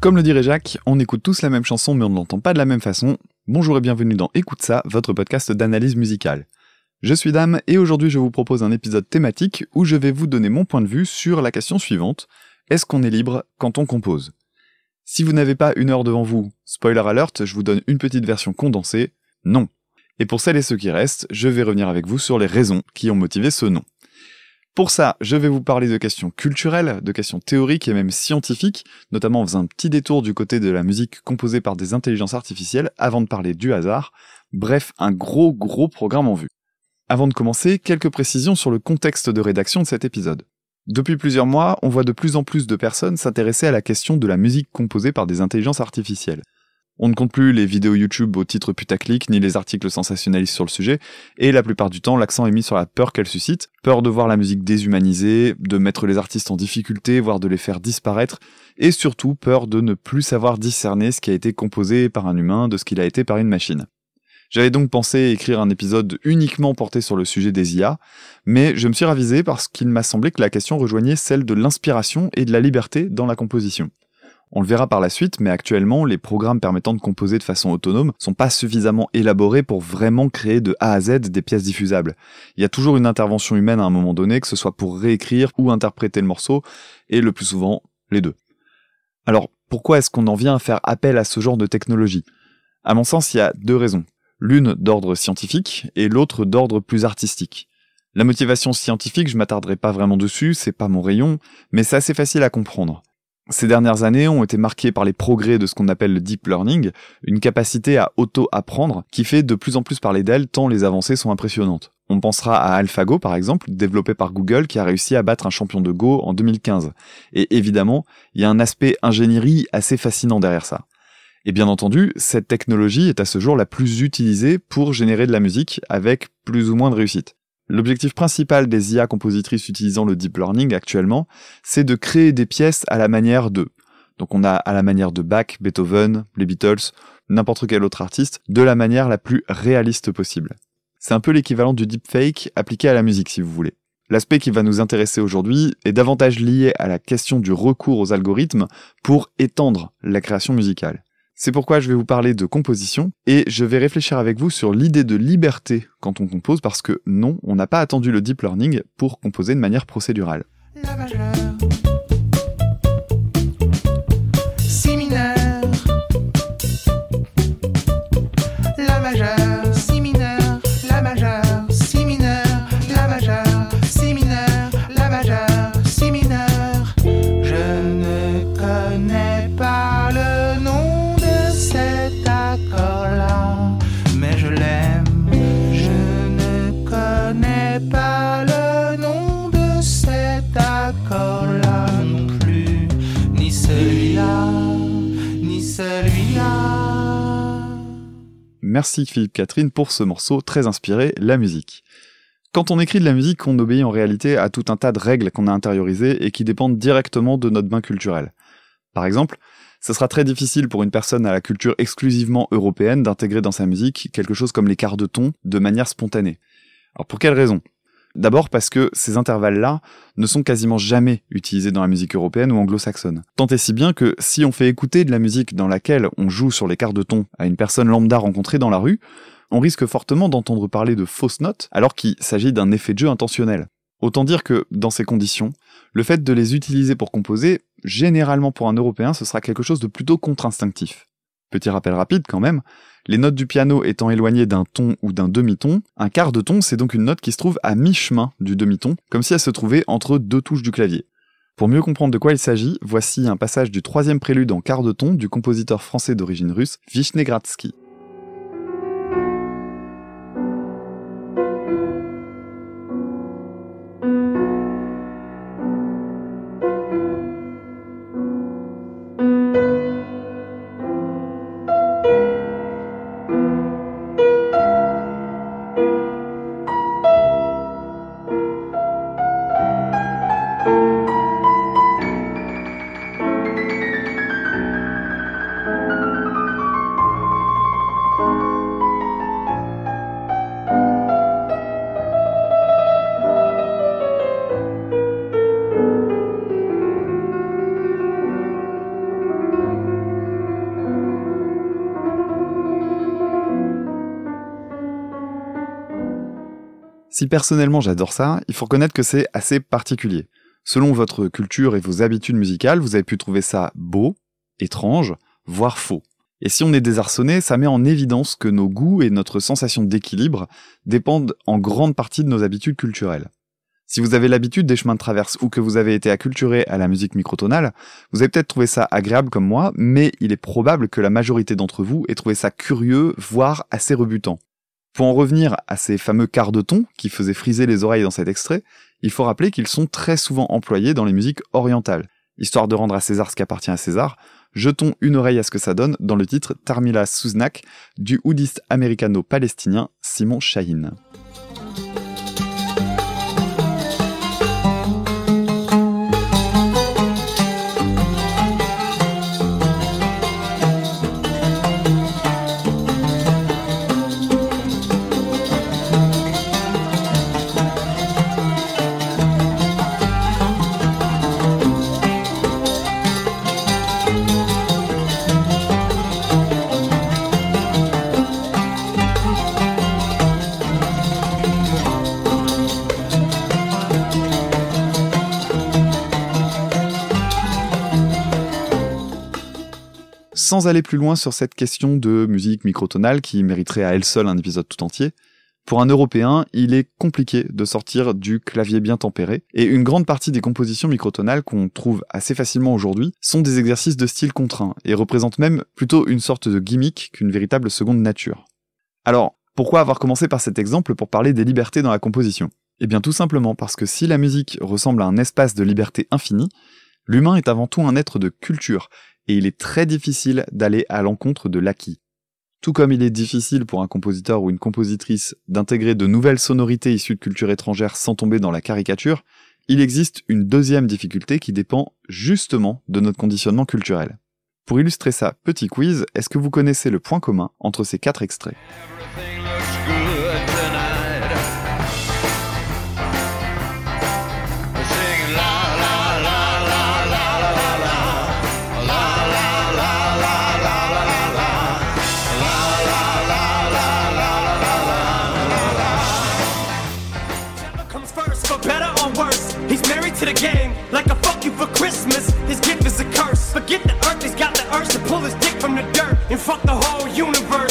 Comme le dirait Jacques, on écoute tous la même chanson mais on ne l'entend pas de la même façon. Bonjour et bienvenue dans Écoute ça, votre podcast d'analyse musicale. Je suis Dame et aujourd'hui je vous propose un épisode thématique où je vais vous donner mon point de vue sur la question suivante. Est-ce qu'on est libre quand on compose? Si vous n'avez pas une heure devant vous, spoiler alert, je vous donne une petite version condensée, non. Et pour celles et ceux qui restent, je vais revenir avec vous sur les raisons qui ont motivé ce non. Pour ça, je vais vous parler de questions culturelles, de questions théoriques et même scientifiques, notamment en faisant un petit détour du côté de la musique composée par des intelligences artificielles avant de parler du hasard. Bref, un gros gros programme en vue. Avant de commencer, quelques précisions sur le contexte de rédaction de cet épisode. Depuis plusieurs mois, on voit de plus en plus de personnes s'intéresser à la question de la musique composée par des intelligences artificielles. On ne compte plus les vidéos YouTube au titre putaclic ni les articles sensationnalistes sur le sujet, et la plupart du temps l'accent est mis sur la peur qu'elle suscite, peur de voir la musique déshumanisée, de mettre les artistes en difficulté, voire de les faire disparaître, et surtout peur de ne plus savoir discerner ce qui a été composé par un humain de ce qu'il a été par une machine. J'avais donc pensé écrire un épisode uniquement porté sur le sujet des IA, mais je me suis ravisé parce qu'il m'a semblé que la question rejoignait celle de l'inspiration et de la liberté dans la composition. On le verra par la suite, mais actuellement, les programmes permettant de composer de façon autonome sont pas suffisamment élaborés pour vraiment créer de A à Z des pièces diffusables. Il y a toujours une intervention humaine à un moment donné, que ce soit pour réécrire ou interpréter le morceau, et le plus souvent, les deux. Alors, pourquoi est-ce qu'on en vient à faire appel à ce genre de technologie? À mon sens, il y a deux raisons. L'une d'ordre scientifique et l'autre d'ordre plus artistique. La motivation scientifique, je m'attarderai pas vraiment dessus, c'est pas mon rayon, mais c'est assez facile à comprendre. Ces dernières années ont été marquées par les progrès de ce qu'on appelle le deep learning, une capacité à auto-apprendre qui fait de plus en plus parler d'elle tant les avancées sont impressionnantes. On pensera à AlphaGo par exemple, développé par Google qui a réussi à battre un champion de Go en 2015. Et évidemment, il y a un aspect ingénierie assez fascinant derrière ça. Et bien entendu, cette technologie est à ce jour la plus utilisée pour générer de la musique avec plus ou moins de réussite. L'objectif principal des IA compositrices utilisant le deep learning actuellement, c'est de créer des pièces à la manière de. Donc on a à la manière de Bach, Beethoven, les Beatles, n'importe quel autre artiste, de la manière la plus réaliste possible. C'est un peu l'équivalent du deepfake appliqué à la musique si vous voulez. L'aspect qui va nous intéresser aujourd'hui est davantage lié à la question du recours aux algorithmes pour étendre la création musicale. C'est pourquoi je vais vous parler de composition et je vais réfléchir avec vous sur l'idée de liberté quand on compose parce que non, on n'a pas attendu le deep learning pour composer de manière procédurale. Merci Philippe Catherine pour ce morceau très inspiré, la musique. Quand on écrit de la musique, on obéit en réalité à tout un tas de règles qu'on a intériorisées et qui dépendent directement de notre bain culturel. Par exemple, ce sera très difficile pour une personne à la culture exclusivement européenne d'intégrer dans sa musique quelque chose comme les quarts de ton de manière spontanée. Alors pour quelle raison? D'abord parce que ces intervalles-là ne sont quasiment jamais utilisés dans la musique européenne ou anglo-saxonne. Tant et si bien que si on fait écouter de la musique dans laquelle on joue sur les quarts de ton à une personne lambda rencontrée dans la rue, on risque fortement d'entendre parler de fausses notes alors qu'il s'agit d'un effet de jeu intentionnel. Autant dire que, dans ces conditions, le fait de les utiliser pour composer, généralement pour un Européen, ce sera quelque chose de plutôt contre-instinctif. Petit rappel rapide quand même, les notes du piano étant éloignées d'un ton ou d'un demi-ton, un quart de ton c'est donc une note qui se trouve à mi-chemin du demi-ton, comme si elle se trouvait entre deux touches du clavier. Pour mieux comprendre de quoi il s'agit, voici un passage du troisième prélude en quart de ton du compositeur français d'origine russe Vishnegradsky. Si personnellement j'adore ça, il faut reconnaître que c'est assez particulier. Selon votre culture et vos habitudes musicales, vous avez pu trouver ça beau, étrange, voire faux. Et si on est désarçonné, ça met en évidence que nos goûts et notre sensation d'équilibre dépendent en grande partie de nos habitudes culturelles. Si vous avez l'habitude des chemins de traverse ou que vous avez été acculturé à la musique microtonale, vous avez peut-être trouvé ça agréable comme moi, mais il est probable que la majorité d'entre vous ait trouvé ça curieux, voire assez rebutant. Pour en revenir à ces fameux quarts de ton qui faisaient friser les oreilles dans cet extrait, il faut rappeler qu'ils sont très souvent employés dans les musiques orientales. Histoire de rendre à César ce qui appartient à César, jetons une oreille à ce que ça donne dans le titre Tarmila Suznak du oudiste américano-palestinien Simon Shahin. Sans aller plus loin sur cette question de musique microtonale qui mériterait à elle seule un épisode tout entier, pour un Européen, il est compliqué de sortir du clavier bien tempéré, et une grande partie des compositions microtonales qu'on trouve assez facilement aujourd'hui sont des exercices de style contraint, et représentent même plutôt une sorte de gimmick qu'une véritable seconde nature. Alors, pourquoi avoir commencé par cet exemple pour parler des libertés dans la composition? Eh bien tout simplement parce que si la musique ressemble à un espace de liberté infinie, l'humain est avant tout un être de culture, et il est très difficile d'aller à l'encontre de l'acquis. Tout comme il est difficile pour un compositeur ou une compositrice d'intégrer de nouvelles sonorités issues de cultures étrangères sans tomber dans la caricature, il existe une deuxième difficulté qui dépend justement de notre conditionnement culturel. Pour illustrer ça, petit quiz, est-ce que vous connaissez le point commun entre ces quatre extraits? Forget the earth, he's got the urge to pull his dick from the dirt and fuck the whole universe.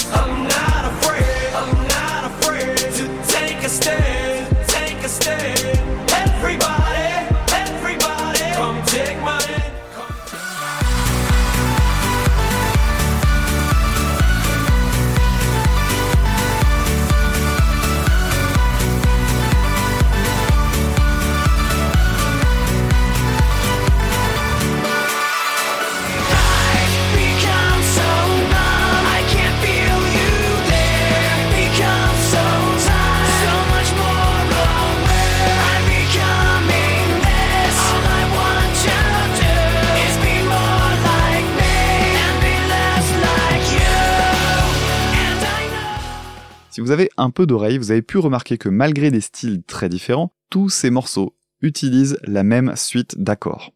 Vous avez un peu d'oreille, vous avez pu remarquer que malgré des styles très différents, tous ces morceaux utilisent la même suite d'accords.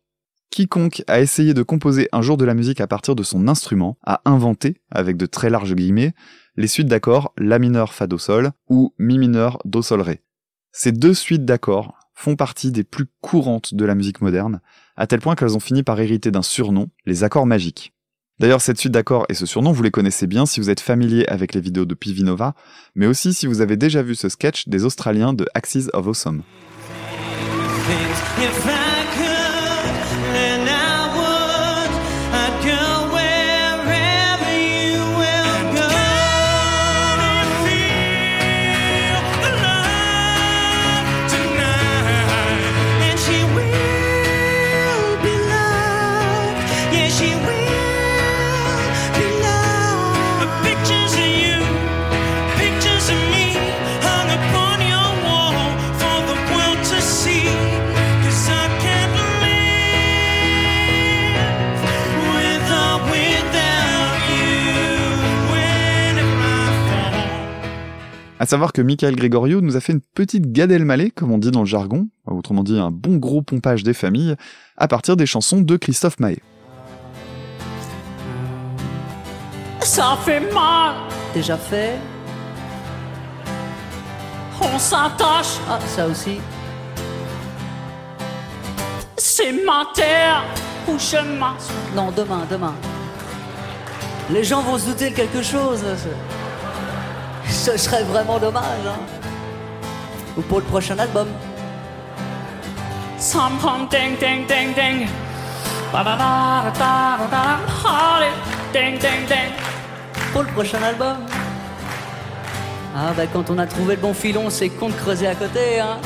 Quiconque a essayé de composer un jour de la musique à partir de son instrument a inventé, avec de très larges guillemets, les suites d'accords La mineur Fa Do Sol ou Mi mineur Do Sol Ré. Ces deux suites d'accords font partie des plus courantes de la musique moderne, à tel point qu'elles ont fini par hériter d'un surnom, les accords magiques. D'ailleurs, cette suite d'accords et ce surnom, vous les connaissez bien si vous êtes familier avec les vidéos de Pivinova, mais aussi si vous avez déjà vu ce sketch des Australiens de Axis of Awesome. À savoir que Michael Gregorio nous a fait une petite Gad Elmaleh, comme on dit dans le jargon, autrement dit un bon gros pompage des familles, à partir des chansons de Christophe Maé. Ça fait mal. Déjà fait On s'attache, Ah, ça aussi. c'est ma terre où je. Non, demain, demain. Les gens vont se douter de quelque chose. Ce, serait vraiment dommage. hein. Ou pour le prochain album. Ding ding ding ding. Ba ba ba da da da da. Allez, ding ding ding. Pour le prochain album. Ah, bah quand on a trouvé le bon filon, c'est con de creuser à côté, hein.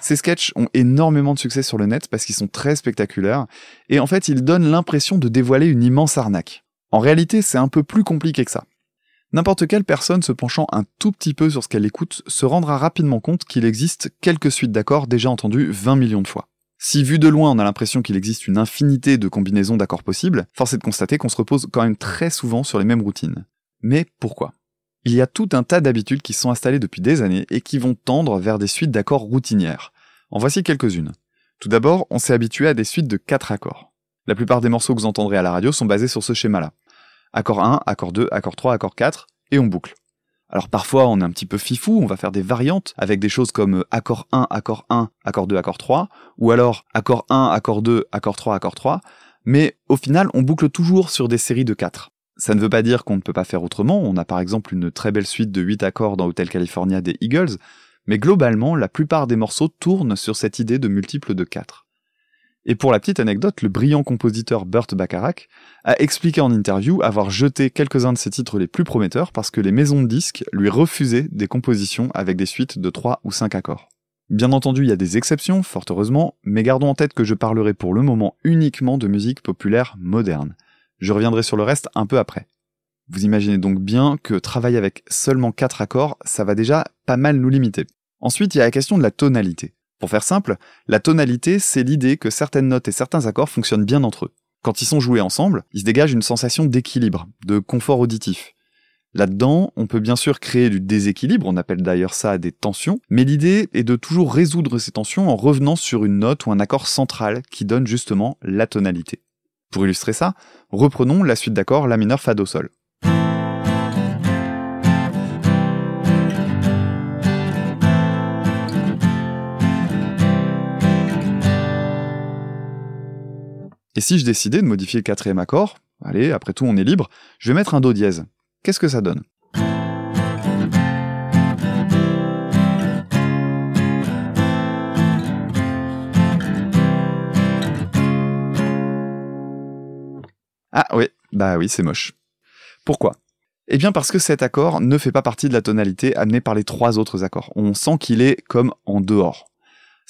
Ces sketchs ont énormément de succès sur le net parce qu'ils sont très spectaculaires, et en fait ils donnent l'impression de dévoiler une immense arnaque. En réalité, c'est un peu plus compliqué que ça. N'importe quelle personne se penchant un tout petit peu sur ce qu'elle écoute se rendra rapidement compte qu'il existe quelques suites d'accords déjà entendues 20 millions de fois. Si vu de loin on a l'impression qu'il existe une infinité de combinaisons d'accords possibles, force est de constater qu'on se repose quand même très souvent sur les mêmes routines. Mais pourquoi? Il y a tout un tas d'habitudes qui sont installées depuis des années et qui vont tendre vers des suites d'accords routinières. En voici quelques-unes. Tout d'abord, on s'est habitué à des suites de 4 accords. La plupart des morceaux que vous entendrez à la radio sont basés sur ce schéma-là. Accord 1, accord 2, accord 3, accord 4, et on boucle. Alors parfois on est un petit peu fifou, on va faire des variantes avec des choses comme euh, accord 1, accord 1, accord 2, accord 3, ou alors accord 1, accord 2, accord 3, accord 3, mais au final on boucle toujours sur des séries de 4. Ça ne veut pas dire qu'on ne peut pas faire autrement, on a par exemple une très belle suite de 8 accords dans Hotel California des Eagles, mais globalement la plupart des morceaux tournent sur cette idée de multiples de 4. Et pour la petite anecdote, le brillant compositeur Burt Bacharach a expliqué en interview avoir jeté quelques-uns de ses titres les plus prometteurs parce que les maisons de disques lui refusaient des compositions avec des suites de 3 ou 5 accords. Bien entendu, il y a des exceptions, fort heureusement, mais gardons en tête que je parlerai pour le moment uniquement de musique populaire moderne. Je reviendrai sur le reste un peu après. Vous imaginez donc bien que travailler avec seulement 4 accords, ça va déjà pas mal nous limiter. Ensuite, il y a la question de la tonalité. Pour faire simple, la tonalité, c'est l'idée que certaines notes et certains accords fonctionnent bien entre eux. Quand ils sont joués ensemble, il se dégage une sensation d'équilibre, de confort auditif. Là-dedans, on peut bien sûr créer du déséquilibre, on appelle d'ailleurs ça des tensions, mais l'idée est de toujours résoudre ces tensions en revenant sur une note ou un accord central qui donne justement la tonalité. Pour illustrer ça, reprenons la suite d'accords La mineur Fa Do Sol. Et si je décidais de modifier le quatrième accord, allez, après tout on est libre, je vais mettre un Do dièse. Qu'est-ce que ça donne? Ah oui, bah oui, c'est moche. Pourquoi? Eh bien parce que cet accord ne fait pas partie de la tonalité amenée par les trois autres accords. On sent qu'il est comme en dehors.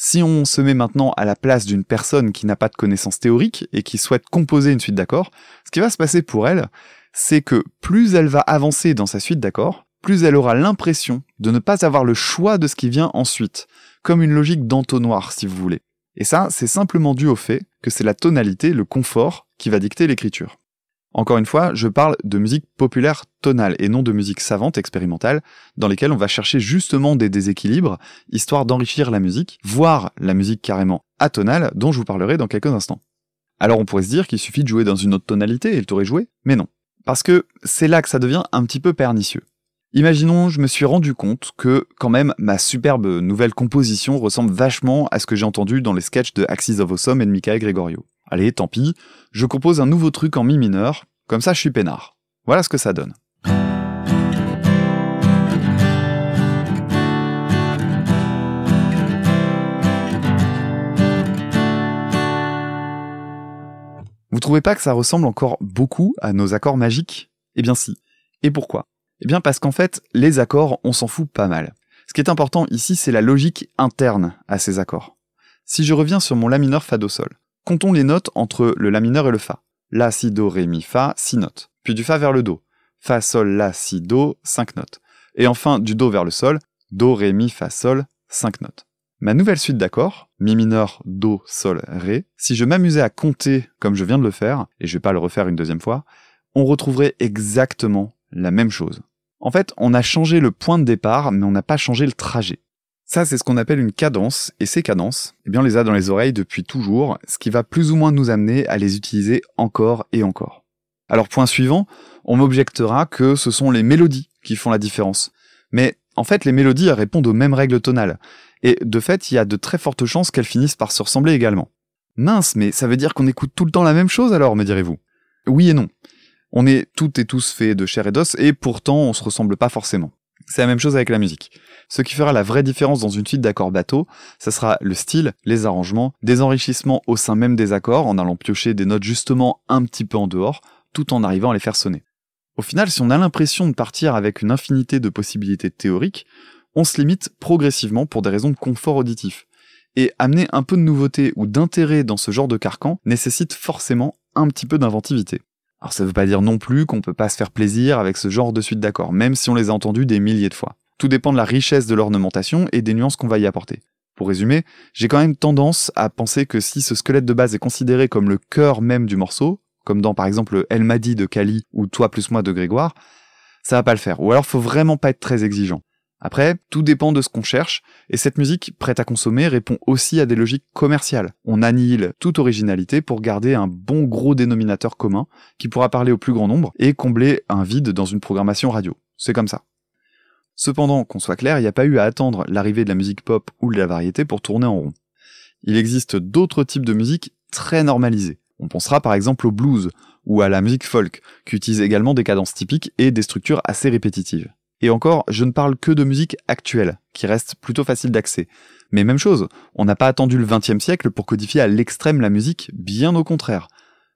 Si on se met maintenant à la place d'une personne qui n'a pas de connaissances théoriques et qui souhaite composer une suite d'accords, ce qui va se passer pour elle, c'est que plus elle va avancer dans sa suite d'accords, plus elle aura l'impression de ne pas avoir le choix de ce qui vient ensuite, comme une logique d'entonnoir si vous voulez. Et ça, c'est simplement dû au fait que c'est la tonalité, le confort, qui va dicter l'écriture. Encore une fois, je parle de musique populaire tonale et non de musique savante expérimentale, dans lesquelles on va chercher justement des déséquilibres, histoire d'enrichir la musique, voire la musique carrément atonale, dont je vous parlerai dans quelques instants. Alors on pourrait se dire qu'il suffit de jouer dans une autre tonalité et elle t'aurait joué, mais non. Parce que c'est là que ça devient un petit peu pernicieux. Imaginons, je me suis rendu compte que, quand même, ma superbe nouvelle composition ressemble vachement à ce que j'ai entendu dans les sketchs de Axis of Awesome et de Michael Gregorio. Allez, tant pis, je compose un nouveau truc en mi mineur, comme ça je suis peinard. Voilà ce que ça donne. Vous trouvez pas que ça ressemble encore beaucoup à nos accords magiques? Eh bien si. Et pourquoi? Eh bien parce qu'en fait, les accords, on s'en fout pas mal. Ce qui est important ici, c'est la logique interne à ces accords. Si je reviens sur mon La mineur Fa Do Sol, comptons les notes entre le La mineur et le Fa. La, Si, Do, Ré, Mi, Fa, 6 notes. Puis du Fa vers le Do. Fa, Sol, La, Si, Do, 5 notes. Et enfin du Do vers le Sol. Do, Ré, Mi, Fa, Sol, 5 notes. Ma nouvelle suite d'accords, Mi mineur, Do, Sol, Ré, si je m'amusais à compter comme je viens de le faire, et je vais pas le refaire une deuxième fois, on retrouverait exactement la même chose. En fait, on a changé le point de départ, mais on n'a pas changé le trajet. Ça, c'est ce qu'on appelle une cadence, et ces cadences, eh bien, on les a dans les oreilles depuis toujours, ce qui va plus ou moins nous amener à les utiliser encore et encore. Alors point suivant, on m'objectera que ce sont les mélodies qui font la différence. Mais en fait, les mélodies répondent aux mêmes règles tonales. Et de fait, il y a de très fortes chances qu'elles finissent par se ressembler également. Mince, mais ça veut dire qu'on écoute tout le temps la même chose alors, me direz-vous? Oui et non. On est toutes et tous faits de chair et d'os, et pourtant on se ressemble pas forcément. C'est la même chose avec la musique. Ce qui fera la vraie différence dans une suite d'accords bateaux, ça sera le style, les arrangements, des enrichissements au sein même des accords, en allant piocher des notes justement un petit peu en dehors, tout en arrivant à les faire sonner. Au final, si on a l'impression de partir avec une infinité de possibilités théoriques, on se limite progressivement pour des raisons de confort auditif. Et amener un peu de nouveauté ou d'intérêt dans ce genre de carcan nécessite forcément un petit peu d'inventivité. Alors ça veut pas dire non plus qu'on peut pas se faire plaisir avec ce genre de suite d'accords, même si on les a entendus des milliers de fois. Tout dépend de la richesse de l'ornementation et des nuances qu'on va y apporter. Pour résumer, j'ai quand même tendance à penser que si ce squelette de base est considéré comme le cœur même du morceau, comme dans par exemple Elle m'a dit de Kali ou Toi plus moi de Grégoire, ça va pas le faire. Ou alors faut vraiment pas être très exigeant. Après, tout dépend de ce qu'on cherche, et cette musique prête à consommer répond aussi à des logiques commerciales. On annihile toute originalité pour garder un bon gros dénominateur commun qui pourra parler au plus grand nombre et combler un vide dans une programmation radio. C'est comme ça. Cependant, qu'on soit clair, il n'y a pas eu à attendre l'arrivée de la musique pop ou de la variété pour tourner en rond. Il existe d'autres types de musique très normalisées. On pensera par exemple au blues ou à la musique folk, qui utilise également des cadences typiques et des structures assez répétitives. Et encore, je ne parle que de musique actuelle, qui reste plutôt facile d'accès. Mais même chose, on n'a pas attendu le XXe siècle pour codifier à l'extrême la musique, bien au contraire.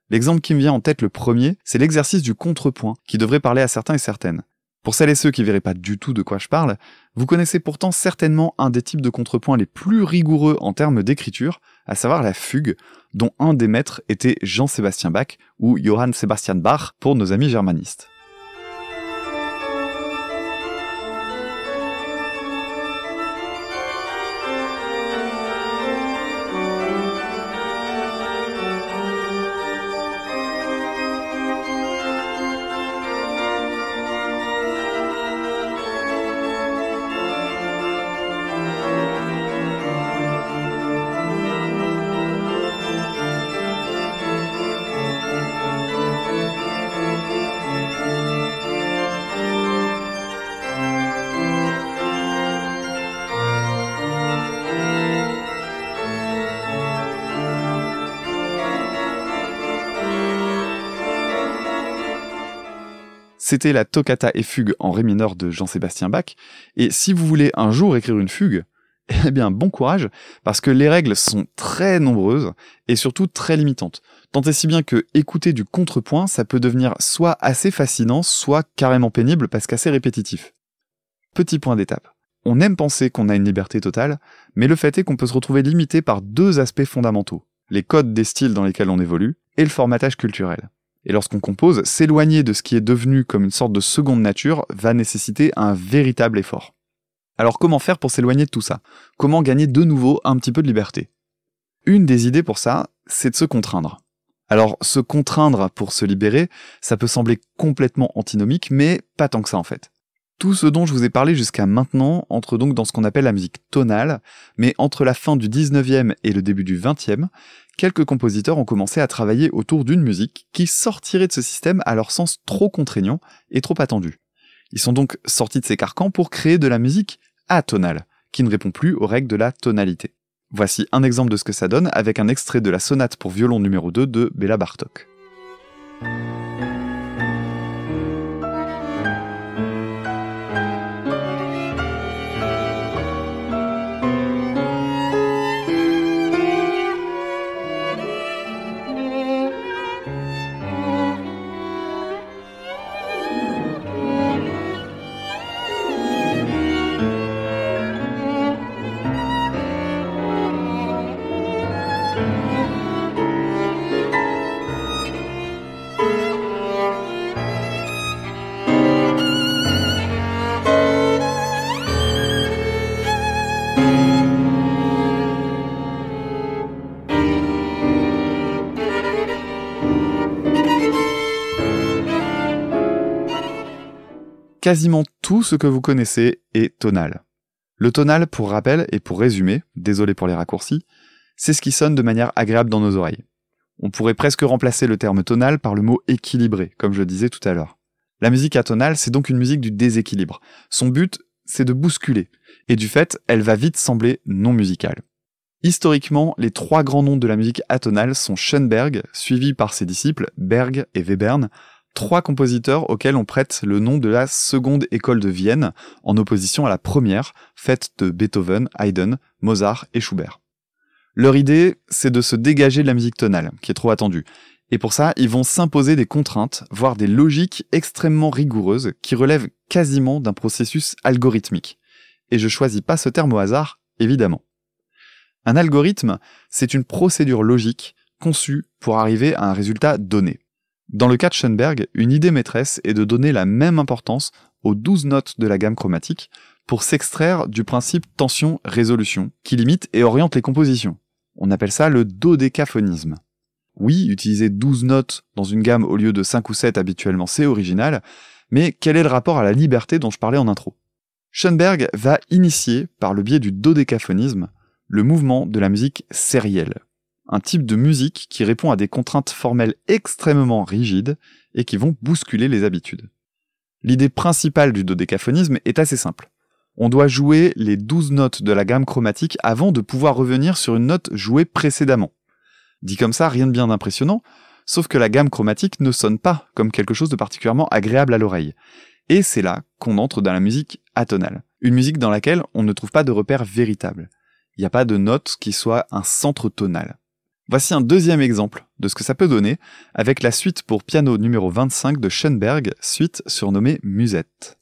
L'exemple qui me vient en tête le premier, c'est l'exercice du contrepoint, qui devrait parler à certains et certaines. Pour celles et ceux qui verraient pas du tout de quoi je parle, vous connaissez pourtant certainement un des types de contrepoints les plus rigoureux en termes d'écriture, à savoir la fugue, dont un des maîtres était Jean-Sébastien Bach ou Johann Sebastian Bach pour nos amis germanistes. C'était la toccata et fugue en ré mineur de Jean-Sébastien Bach, et si vous voulez un jour écrire une fugue, eh bien bon courage, parce que les règles sont très nombreuses et surtout très limitantes. Tant et si bien que écouter du contrepoint, ça peut devenir soit assez fascinant, soit carrément pénible parce qu'assez répétitif. Petit point d'étape. On aime penser qu'on a une liberté totale, mais le fait est qu'on peut se retrouver limité par deux aspects fondamentaux. Les codes des styles dans lesquels on évolue et le formatage culturel. Et lorsqu'on compose, s'éloigner de ce qui est devenu comme une sorte de seconde nature va nécessiter un véritable effort. Alors comment faire pour s'éloigner de tout ça? Comment gagner de nouveau un petit peu de liberté? Une des idées pour ça, c'est de se contraindre. Alors se contraindre pour se libérer, ça peut sembler complètement antinomique, mais pas tant que ça en fait. Tout ce dont je vous ai parlé jusqu'à maintenant entre donc dans ce qu'on appelle la musique tonale, mais entre la fin du 19e et le début du 20e, quelques compositeurs ont commencé à travailler autour d'une musique qui sortirait de ce système à leur sens trop contraignant et trop attendu. Ils sont donc sortis de ces carcans pour créer de la musique atonale, qui ne répond plus aux règles de la tonalité. Voici un exemple de ce que ça donne avec un extrait de la sonate pour violon numéro 2 de Béla Bartok. Quasiment tout ce que vous connaissez est tonal. Le tonal, pour rappel et pour résumer, désolé pour les raccourcis, c'est ce qui sonne de manière agréable dans nos oreilles. On pourrait presque remplacer le terme tonal par le mot équilibré, comme je disais tout à l'heure. La musique atonale, c'est donc une musique du déséquilibre. Son but, c'est de bousculer. Et du fait, elle va vite sembler non musicale. Historiquement, les trois grands noms de la musique atonale sont Schoenberg, suivi par ses disciples Berg et Webern, trois compositeurs auxquels on prête le nom de la seconde école de Vienne, en opposition à la première, faite de Beethoven, Haydn, Mozart et Schubert. Leur idée, c'est de se dégager de la musique tonale, qui est trop attendue. Et pour ça, ils vont s'imposer des contraintes, voire des logiques extrêmement rigoureuses, qui relèvent quasiment d'un processus algorithmique. Et je choisis pas ce terme au hasard, évidemment. Un algorithme, c'est une procédure logique conçue pour arriver à un résultat donné. Dans le cas de Schoenberg, une idée maîtresse est de donner la même importance aux 12 notes de la gamme chromatique pour s'extraire du principe tension-résolution, qui limite et oriente les compositions. On appelle ça le dodécaphonisme. Oui, utiliser 12 notes dans une gamme au lieu de 5 ou 7 habituellement, c'est original, mais quel est le rapport à la liberté dont je parlais en intro? Schoenberg va initier, par le biais du dodécaphonisme, le mouvement de la musique sérielle, un type de musique qui répond à des contraintes formelles extrêmement rigides et qui vont bousculer les habitudes. L'idée principale du dodécaphonisme est assez simple. On doit jouer les 12 notes de la gamme chromatique avant de pouvoir revenir sur une note jouée précédemment. Dit comme ça, rien de bien impressionnant, sauf que la gamme chromatique ne sonne pas comme quelque chose de particulièrement agréable à l'oreille. Et c'est là qu'on entre dans la musique atonale, une musique dans laquelle on ne trouve pas de repère véritable. Il n'y a pas de note qui soit un centre tonal. Voici un deuxième exemple de ce que ça peut donner avec la suite pour piano numéro 25 de Schoenberg, suite surnommée Musette.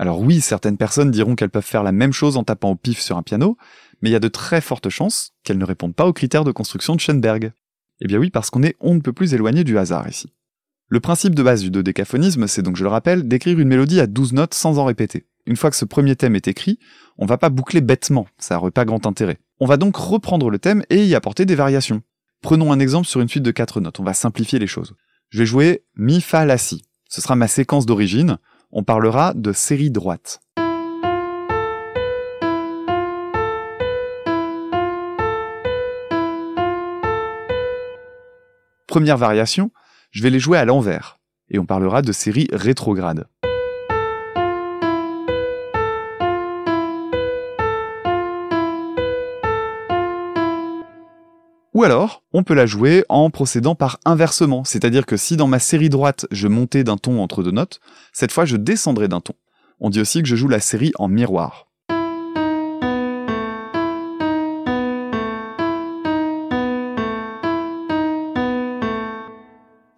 Alors oui, certaines personnes diront qu'elles peuvent faire la même chose en tapant au pif sur un piano, mais il y a de très fortes chances qu'elles ne répondent pas aux critères de construction de Schoenberg. Eh bien oui, parce qu'on est on ne peut plus éloigné du hasard ici. Le principe de base du dodécaphonisme, c'est donc, je le rappelle, d'écrire une mélodie à 12 notes sans en répéter. Une fois que ce premier thème est écrit, on va pas boucler bêtement, ça n'aurait pas grand intérêt. On va donc reprendre le thème et y apporter des variations. Prenons un exemple sur une suite de 4 notes, on va simplifier les choses. Je vais jouer Mi, Fa, La, Si. Ce sera ma séquence d'origine, on parlera de série droite. Première variation, je vais les jouer à l'envers, et on parlera de série rétrograde. Ou alors, on peut la jouer en procédant par inversement, c'est-à-dire que si dans ma série droite je montais d'un ton entre deux notes, cette fois je descendrai d'un ton. On dit aussi que je joue la série en miroir.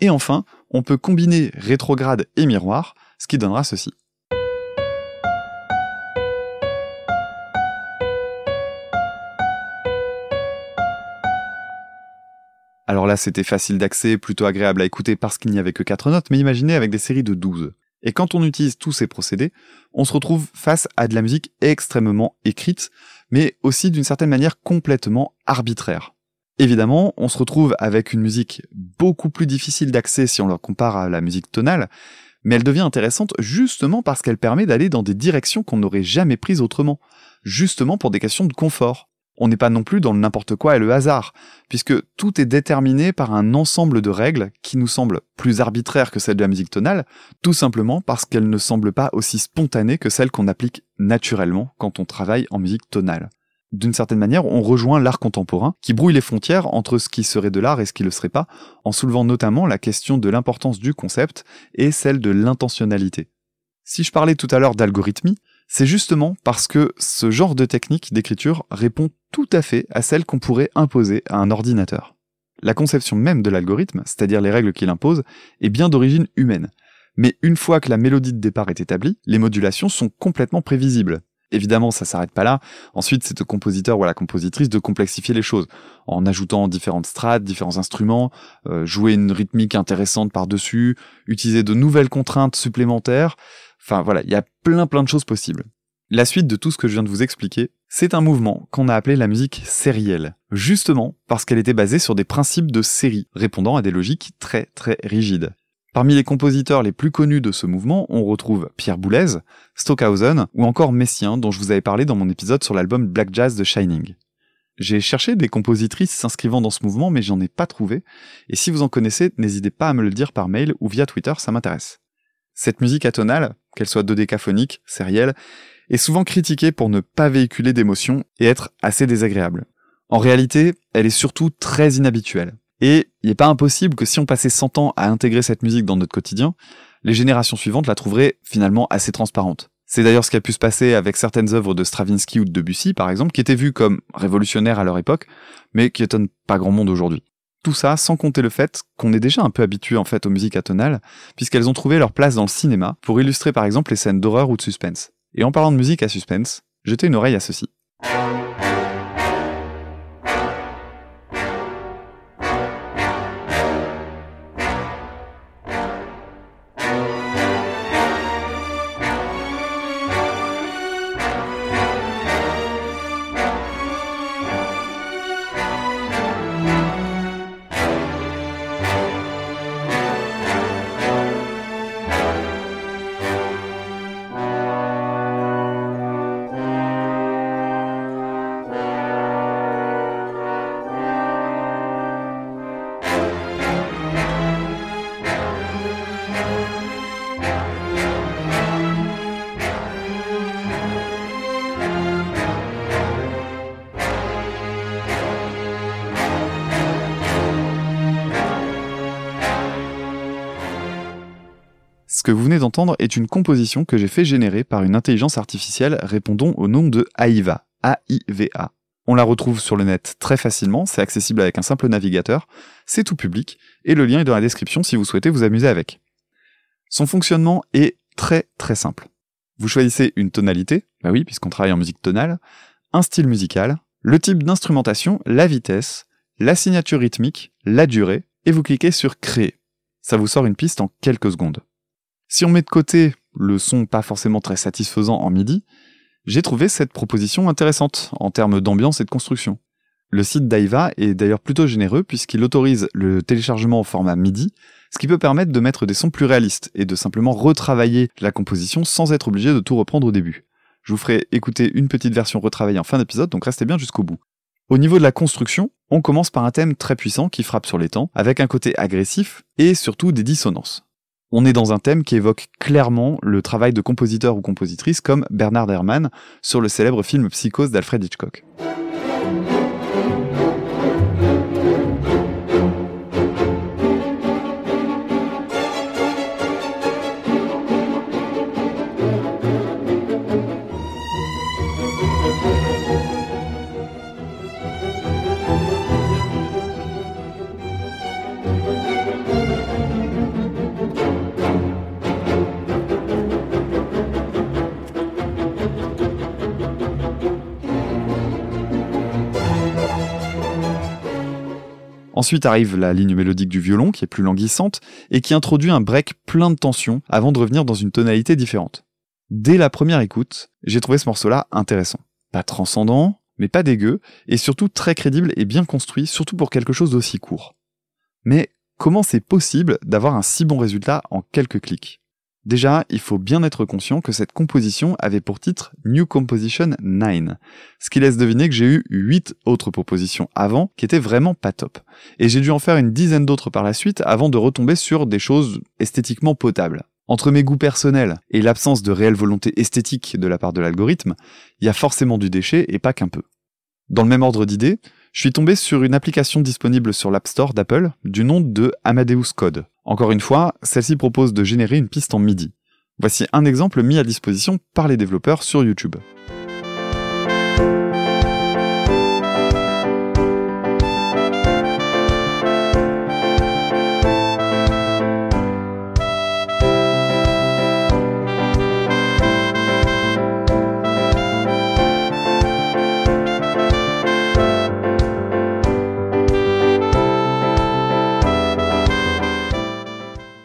Et enfin, on peut combiner rétrograde et miroir, ce qui donnera ceci. Alors là, c'était facile d'accès, plutôt agréable à écouter parce qu'il n'y avait que 4 notes, mais imaginez avec des séries de 12. Et quand on utilise tous ces procédés, on se retrouve face à de la musique extrêmement écrite, mais aussi d'une certaine manière complètement arbitraire. Évidemment, on se retrouve avec une musique beaucoup plus difficile d'accès si on la compare à la musique tonale, mais elle devient intéressante justement parce qu'elle permet d'aller dans des directions qu'on n'aurait jamais prises autrement, justement pour des questions de confort. On n'est pas non plus dans le n'importe quoi et le hasard, puisque tout est déterminé par un ensemble de règles qui nous semblent plus arbitraires que celles de la musique tonale, tout simplement parce qu'elles ne semblent pas aussi spontanées que celles qu'on applique naturellement quand on travaille en musique tonale. D'une certaine manière, on rejoint l'art contemporain, qui brouille les frontières entre ce qui serait de l'art et ce qui le serait pas, en soulevant notamment la question de l'importance du concept et celle de l'intentionnalité. Si je parlais tout à l'heure d'algorithmie, c'est justement parce que ce genre de technique d'écriture répond tout à fait à celle qu'on pourrait imposer à un ordinateur. La conception même de l'algorithme, c'est-à-dire les règles qu'il impose, est bien d'origine humaine. Mais une fois que la mélodie de départ est établie, les modulations sont complètement prévisibles. Évidemment, ça s'arrête pas là. Ensuite, c'est au compositeur ou à la compositrice de complexifier les choses en ajoutant différentes strates, différents instruments, euh, jouer une rythmique intéressante par-dessus, utiliser de nouvelles contraintes supplémentaires. Enfin voilà, il y a plein plein de choses possibles. La suite de tout ce que je viens de vous expliquer, c'est un mouvement qu'on a appelé la musique sérielle, justement parce qu'elle était basée sur des principes de série, répondant à des logiques très très rigides. Parmi les compositeurs les plus connus de ce mouvement, on retrouve Pierre Boulez, Stockhausen ou encore Messien dont je vous avais parlé dans mon épisode sur l'album Black Jazz de Shining. J'ai cherché des compositrices s'inscrivant dans ce mouvement mais j'en ai pas trouvé, et si vous en connaissez, n'hésitez pas à me le dire par mail ou via Twitter, ça m'intéresse. Cette musique atonale, qu'elle soit dodécaphonique, sérielle, est souvent critiquée pour ne pas véhiculer d'émotions et être assez désagréable. En réalité, elle est surtout très inhabituelle. Et il n'est pas impossible que si on passait 100 ans à intégrer cette musique dans notre quotidien, les générations suivantes la trouveraient finalement assez transparente. C'est d'ailleurs ce qui a pu se passer avec certaines œuvres de Stravinsky ou de Debussy, par exemple, qui étaient vues comme révolutionnaires à leur époque, mais qui étonnent pas grand monde aujourd'hui. Tout ça sans compter le fait qu'on est déjà un peu habitué en fait aux musiques atonales, puisqu'elles ont trouvé leur place dans le cinéma pour illustrer par exemple les scènes d'horreur ou de suspense. Et en parlant de musique à suspense, jetez une oreille à ceci. Est une composition que j'ai fait générer par une intelligence artificielle répondant au nom de AIVA. A-I-V-A. On la retrouve sur le net très facilement, c'est accessible avec un simple navigateur, c'est tout public, et le lien est dans la description si vous souhaitez vous amuser avec. Son fonctionnement est très très simple. Vous choisissez une tonalité, bah oui, puisqu'on travaille en musique tonale, un style musical, le type d'instrumentation, la vitesse, la signature rythmique, la durée, et vous cliquez sur Créer. Ça vous sort une piste en quelques secondes. Si on met de côté le son pas forcément très satisfaisant en MIDI, j'ai trouvé cette proposition intéressante en termes d'ambiance et de construction. Le site d'Aiva est d'ailleurs plutôt généreux puisqu'il autorise le téléchargement au format MIDI, ce qui peut permettre de mettre des sons plus réalistes et de simplement retravailler la composition sans être obligé de tout reprendre au début. Je vous ferai écouter une petite version retravaillée en fin d'épisode, donc restez bien jusqu'au bout. Au niveau de la construction, on commence par un thème très puissant qui frappe sur les temps, avec un côté agressif et surtout des dissonances. On est dans un thème qui évoque clairement le travail de compositeur ou compositrice comme Bernard Herrmann sur le célèbre film Psychose d'Alfred Hitchcock. Ensuite arrive la ligne mélodique du violon, qui est plus languissante, et qui introduit un break plein de tension avant de revenir dans une tonalité différente. Dès la première écoute, j'ai trouvé ce morceau-là intéressant. Pas transcendant, mais pas dégueu, et surtout très crédible et bien construit, surtout pour quelque chose d'aussi court. Mais comment c'est possible d'avoir un si bon résultat en quelques clics? Déjà, il faut bien être conscient que cette composition avait pour titre New Composition 9, ce qui laisse deviner que j'ai eu 8 autres propositions avant qui étaient vraiment pas top. Et j'ai dû en faire une dizaine d'autres par la suite avant de retomber sur des choses esthétiquement potables. Entre mes goûts personnels et l'absence de réelle volonté esthétique de la part de l'algorithme, il y a forcément du déchet et pas qu'un peu. Dans le même ordre d'idées, je suis tombé sur une application disponible sur l'App Store d'Apple du nom de Amadeus Code. Encore une fois, celle-ci propose de générer une piste en MIDI. Voici un exemple mis à disposition par les développeurs sur YouTube.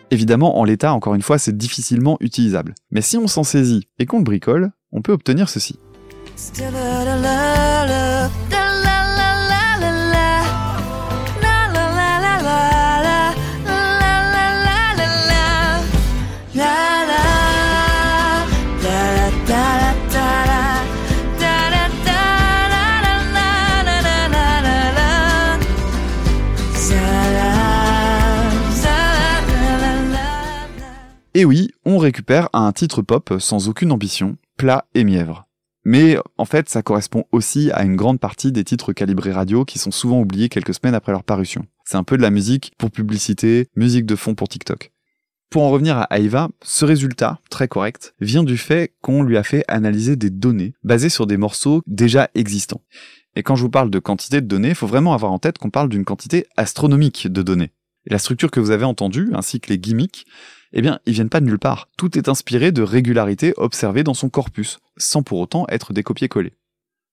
Évidemment, en l'état, encore une fois, c'est difficilement utilisable. Mais si on s'en saisit et qu'on le bricole, on peut obtenir ceci. Et oui, on récupère un titre pop sans aucune ambition, plat et mièvre. Mais en fait, ça correspond aussi à une grande partie des titres calibrés radio qui sont souvent oubliés quelques semaines après leur parution. C'est un peu de la musique pour publicité, musique de fond pour TikTok. Pour en revenir à Aiva, ce résultat, très correct, vient du fait qu'on lui a fait analyser des données basées sur des morceaux déjà existants. Et quand je vous parle de quantité de données, il faut vraiment avoir en tête qu'on parle d'une quantité astronomique de données. Et la structure que vous avez entendue, ainsi que les gimmicks, eh bien, ils viennent pas de nulle part. Tout est inspiré de régularités observées dans son corpus, sans pour autant être des copier-coller.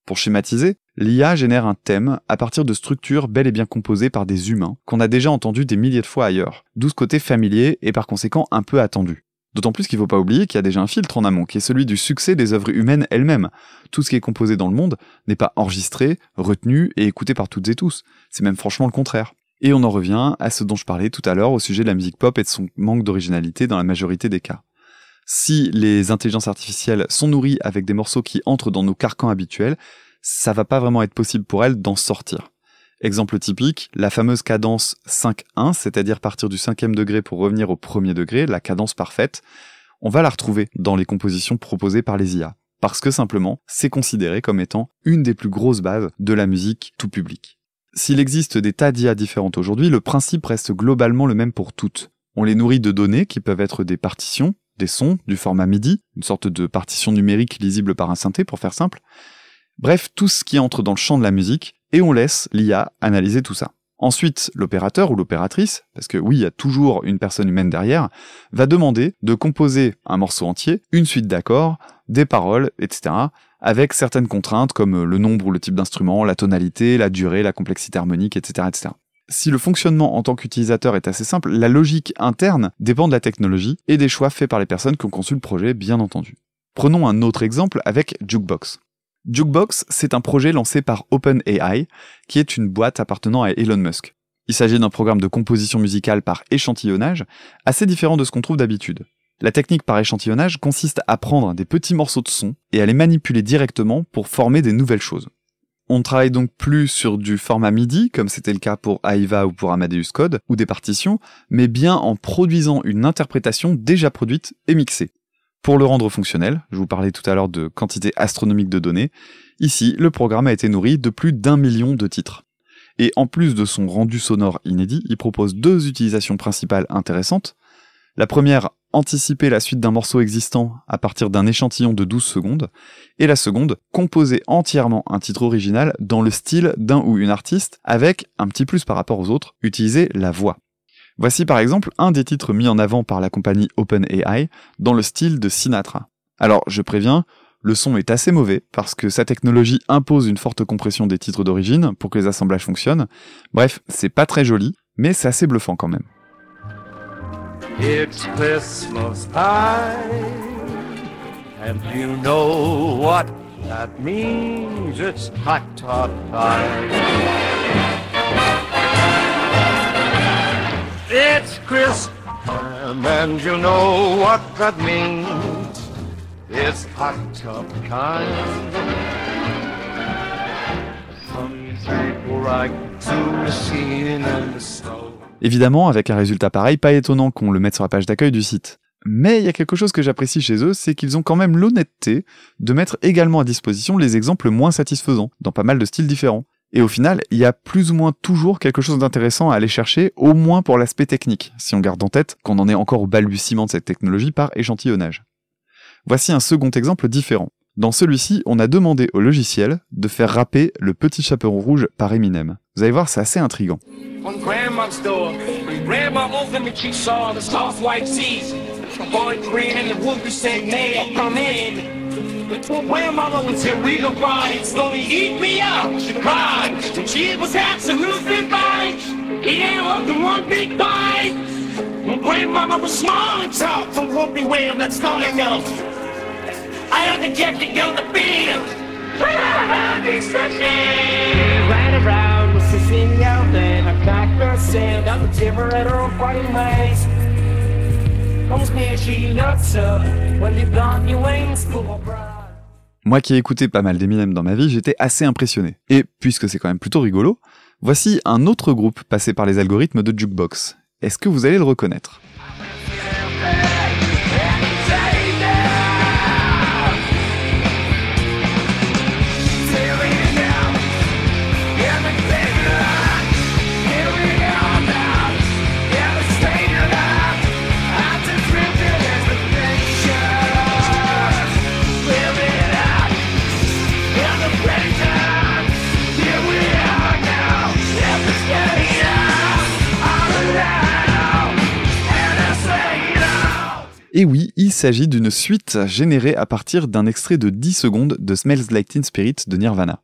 Pour schématiser, l'IA génère un thème à partir de structures bel et bien composées par des humains, qu'on a déjà entendu des milliers de fois ailleurs, d'où ce côté familier et par conséquent un peu attendu. D'autant plus qu'il ne faut pas oublier qu'il y a déjà un filtre en amont, qui est celui du succès des œuvres humaines elles-mêmes. Tout ce qui est composé dans le monde n'est pas enregistré, retenu et écouté par toutes et tous. C'est même franchement le contraire. Et on en revient à ce dont je parlais tout à l'heure au sujet de la musique pop et de son manque d'originalité dans la majorité des cas. Si les intelligences artificielles sont nourries avec des morceaux qui entrent dans nos carcans habituels, ça va pas vraiment être possible pour elles d'en sortir. Exemple typique, la fameuse cadence 5-1, c'est-à-dire partir du cinquième degré pour revenir au premier degré, la cadence parfaite, on va la retrouver dans les compositions proposées par les IA. Parce que simplement, c'est considéré comme étant une des plus grosses bases de la musique tout public. S'il existe des tas d'IA différentes aujourd'hui, le principe reste globalement le même pour toutes. On les nourrit de données qui peuvent être des partitions, des sons, du format MIDI, une sorte de partition numérique lisible par un synthé pour faire simple. Bref, tout ce qui entre dans le champ de la musique, et on laisse l'IA analyser tout ça. Ensuite, l'opérateur ou l'opératrice, parce que oui, il y a toujours une personne humaine derrière, va demander de composer un morceau entier, une suite d'accords, des paroles, etc., avec certaines contraintes comme le nombre ou le type d'instrument, la tonalité, la durée, la complexité harmonique, etc., etc. Si le fonctionnement en tant qu'utilisateur est assez simple, la logique interne dépend de la technologie et des choix faits par les personnes qui ont conçu le projet, bien entendu. Prenons un autre exemple avec Jukebox. Jukebox, c'est un projet lancé par OpenAI, qui est une boîte appartenant à Elon Musk. Il s'agit d'un programme de composition musicale par échantillonnage, assez différent de ce qu'on trouve d'habitude. La technique par échantillonnage consiste à prendre des petits morceaux de son et à les manipuler directement pour former des nouvelles choses. On ne travaille donc plus sur du format MIDI, comme c'était le cas pour Aiva ou pour Amadeus Code, ou des partitions, mais bien en produisant une interprétation déjà produite et mixée. Pour le rendre fonctionnel, je vous parlais tout à l'heure de quantité astronomique de données, ici le programme a été nourri de plus d'un million de titres. Et en plus de son rendu sonore inédit, il propose deux utilisations principales intéressantes. La première, anticiper la suite d'un morceau existant à partir d'un échantillon de 12 secondes, et la seconde, composer entièrement un titre original dans le style d'un ou une artiste, avec, un petit plus par rapport aux autres, utiliser la voix. Voici par exemple un des titres mis en avant par la compagnie OpenAI dans le style de Sinatra. Alors je préviens, le son est assez mauvais parce que sa technologie impose une forte compression des titres d'origine pour que les assemblages fonctionnent. Bref, c'est pas très joli, mais c'est assez bluffant quand même. And you know what that means. It's time. It's Christmas and you know what that means. It's hot tub time. Some people like to see in the snow. Évidemment, avec un résultat pareil, pas étonnant qu'on le mette sur la page d'accueil du site. Mais il y a quelque chose que j'apprécie chez eux, c'est qu'ils ont quand même l'honnêteté de mettre également à disposition les exemples moins satisfaisants, dans pas mal de styles différents. Et au final, il y a plus ou moins toujours quelque chose d'intéressant à aller chercher, au moins pour l'aspect technique, si on garde en tête qu'on en est encore au balbutiement de cette technologie par échantillonnage. Voici un second exemple différent. Dans celui-ci, on a demandé au logiciel de faire rapper Le Petit Chaperon Rouge par Eminem. Vous allez voir, c'est assez intrigant. with two grandmother until we arrive. It's gonna eat me up, she cried. The she was absolutely fine. He ain't up the one big bite. My was small and tall from Whoopi Whale, that's not enough. I had to get the younger beat. Right around was out then I packed my sand, I'm a timber at her own funny ways. Comes near, she looks up, when you got your wings full of pride. Moi qui ai écouté pas mal d'Eminem dans ma vie, j'étais assez impressionné. Et puisque c'est quand même plutôt rigolo, voici un autre groupe passé par les algorithmes de Jukebox. Est-ce que vous allez le reconnaître? Et oui, il s'agit d'une suite générée à partir d'un extrait de 10 secondes de Smells Like Teen Spirit de Nirvana.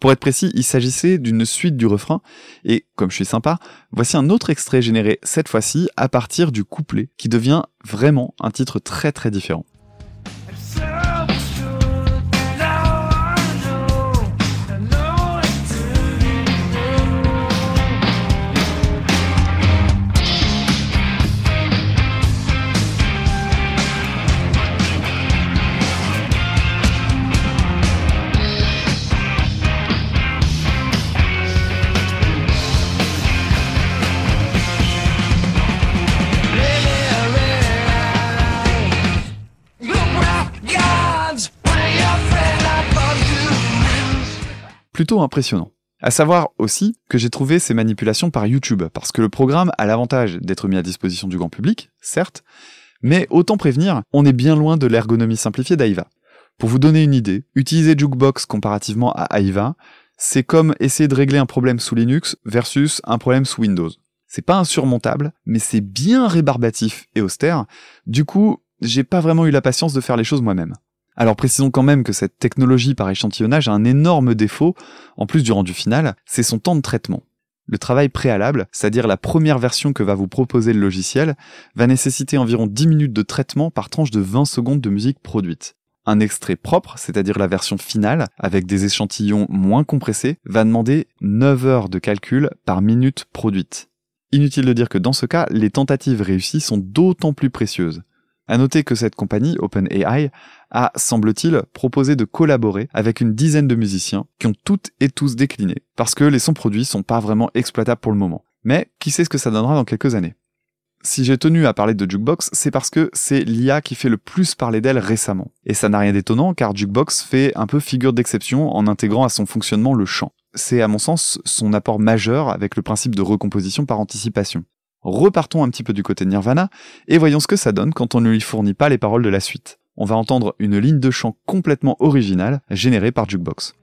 Pour être précis, il s'agissait d'une suite du refrain, et comme je suis sympa, voici un autre extrait généré cette fois-ci à partir du couplet, qui devient vraiment un titre très très différent. Impressionnant. À savoir aussi que j'ai trouvé ces manipulations par YouTube, parce que le programme a l'avantage d'être mis à disposition du grand public, certes, mais autant prévenir, on est bien loin de l'ergonomie simplifiée d'Aiva. Pour vous donner une idée, utiliser Jukebox comparativement à Aiva, c'est comme essayer de régler un problème sous Linux versus un problème sous Windows. C'est pas insurmontable, mais c'est bien rébarbatif et austère. Du coup, j'ai pas vraiment eu la patience de faire les choses moi-même. Alors précisons quand même que cette technologie par échantillonnage a un énorme défaut, en plus du rendu final, c'est son temps de traitement. Le travail préalable, c'est-à-dire la première version que va vous proposer le logiciel, va nécessiter environ 10 minutes de traitement par tranche de 20 secondes de musique produite. Un extrait propre, c'est-à-dire la version finale, avec des échantillons moins compressés, va demander 9 heures de calcul par minute produite. Inutile de dire que dans ce cas, les tentatives réussies sont d'autant plus précieuses. À noter que cette compagnie, OpenAI, a, semble-t-il, proposé de collaborer avec une dizaine de musiciens qui ont toutes et tous décliné, parce que les sons produits sont pas vraiment exploitables pour le moment. Mais qui sait ce que ça donnera dans quelques années? Si j'ai tenu à parler de Jukebox, c'est parce que c'est l'IA qui fait le plus parler d'elle récemment. Et ça n'a rien d'étonnant car Jukebox fait un peu figure d'exception en intégrant à son fonctionnement le chant. C'est à mon sens son apport majeur avec le principe de recomposition par anticipation. Repartons un petit peu du côté de Nirvana et voyons ce que ça donne quand on ne lui fournit pas les paroles de la suite. On va entendre une ligne de chant complètement originale générée par Jukebox.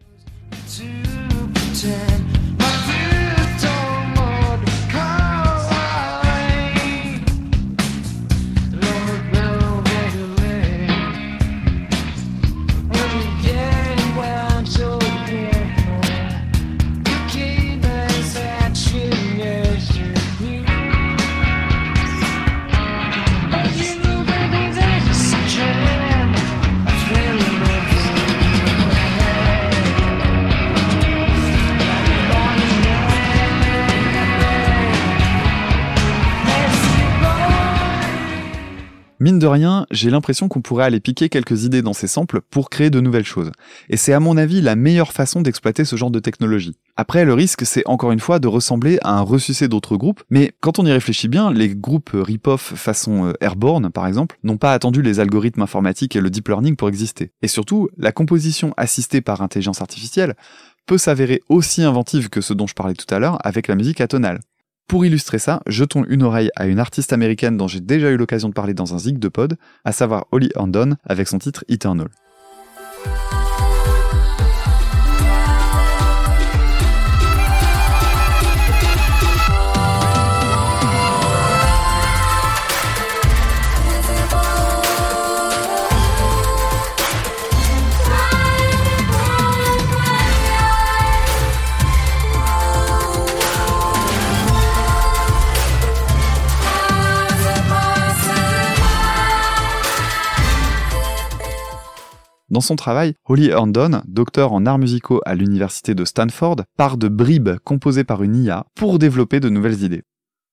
Mine de rien, j'ai l'impression qu'on pourrait aller piquer quelques idées dans ces samples pour créer de nouvelles choses. Et c'est à mon avis la meilleure façon d'exploiter ce genre de technologie. Après, le risque, c'est encore une fois de ressembler à un ressucé d'autres groupes, mais quand on y réfléchit bien, les groupes rip-off façon euh, Airborne, par exemple, n'ont pas attendu les algorithmes informatiques et le deep learning pour exister. Et surtout, la composition assistée par intelligence artificielle peut s'avérer aussi inventive que ce dont je parlais tout à l'heure avec la musique atonale. Pour illustrer ça, jetons une oreille à une artiste américaine dont j'ai déjà eu l'occasion de parler dans un zig de pod, à savoir Holly Herndon avec son titre Eternal. Dans son travail, Holly Herndon, docteur en arts musicaux à l'université de Stanford, part de bribes composées par une IA pour développer de nouvelles idées.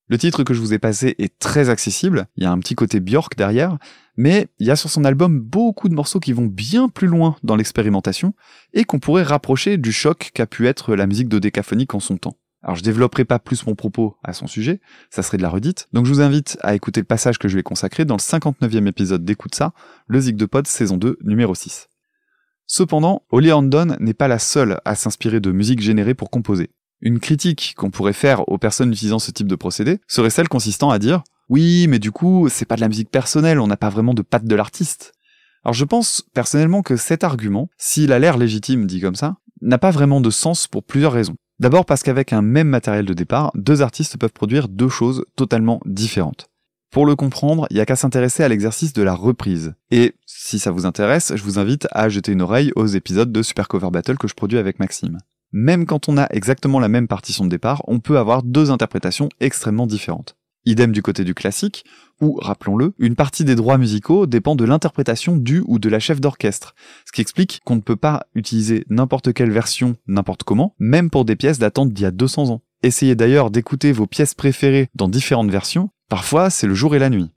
Le titre que je vous ai passé est très accessible, il y a un petit côté Björk derrière, mais il y a sur son album beaucoup de morceaux qui vont bien plus loin dans l'expérimentation et qu'on pourrait rapprocher du choc qu'a pu être la musique de décaphonique en son temps. Alors je développerai pas plus mon propos à son sujet, ça serait de la redite, donc je vous invite à écouter le passage que je lui ai consacré dans le 59e épisode d'Écoute ça, le Zig de Pod saison 2 numéro 6. Cependant, Holly Herndon n'est pas la seule à s'inspirer de musique générée pour composer. Une critique qu'on pourrait faire aux personnes utilisant ce type de procédé serait celle consistant à dire oui, mais du coup, c'est pas de la musique personnelle, on n'a pas vraiment de patte de l'artiste. Alors je pense personnellement que cet argument, s'il a l'air légitime dit comme ça, n'a pas vraiment de sens pour plusieurs raisons. D'abord parce qu'avec un même matériel de départ, deux artistes peuvent produire deux choses totalement différentes. Pour le comprendre, il n'y a qu'à s'intéresser à l'exercice de la reprise. Et si ça vous intéresse, je vous invite à jeter une oreille aux épisodes de Super Cover Battle que je produis avec Maxime. Même quand on a exactement la même partition de départ, on peut avoir deux interprétations extrêmement différentes. Idem du côté du classique, où, rappelons-le, une partie des droits musicaux dépend de l'interprétation du ou de la chef d'orchestre, ce qui explique qu'on ne peut pas utiliser n'importe quelle version n'importe comment, même pour des pièces datant d'il y a 200 ans. Essayez d'ailleurs d'écouter vos pièces préférées dans différentes versions, parfois c'est le jour et la nuit.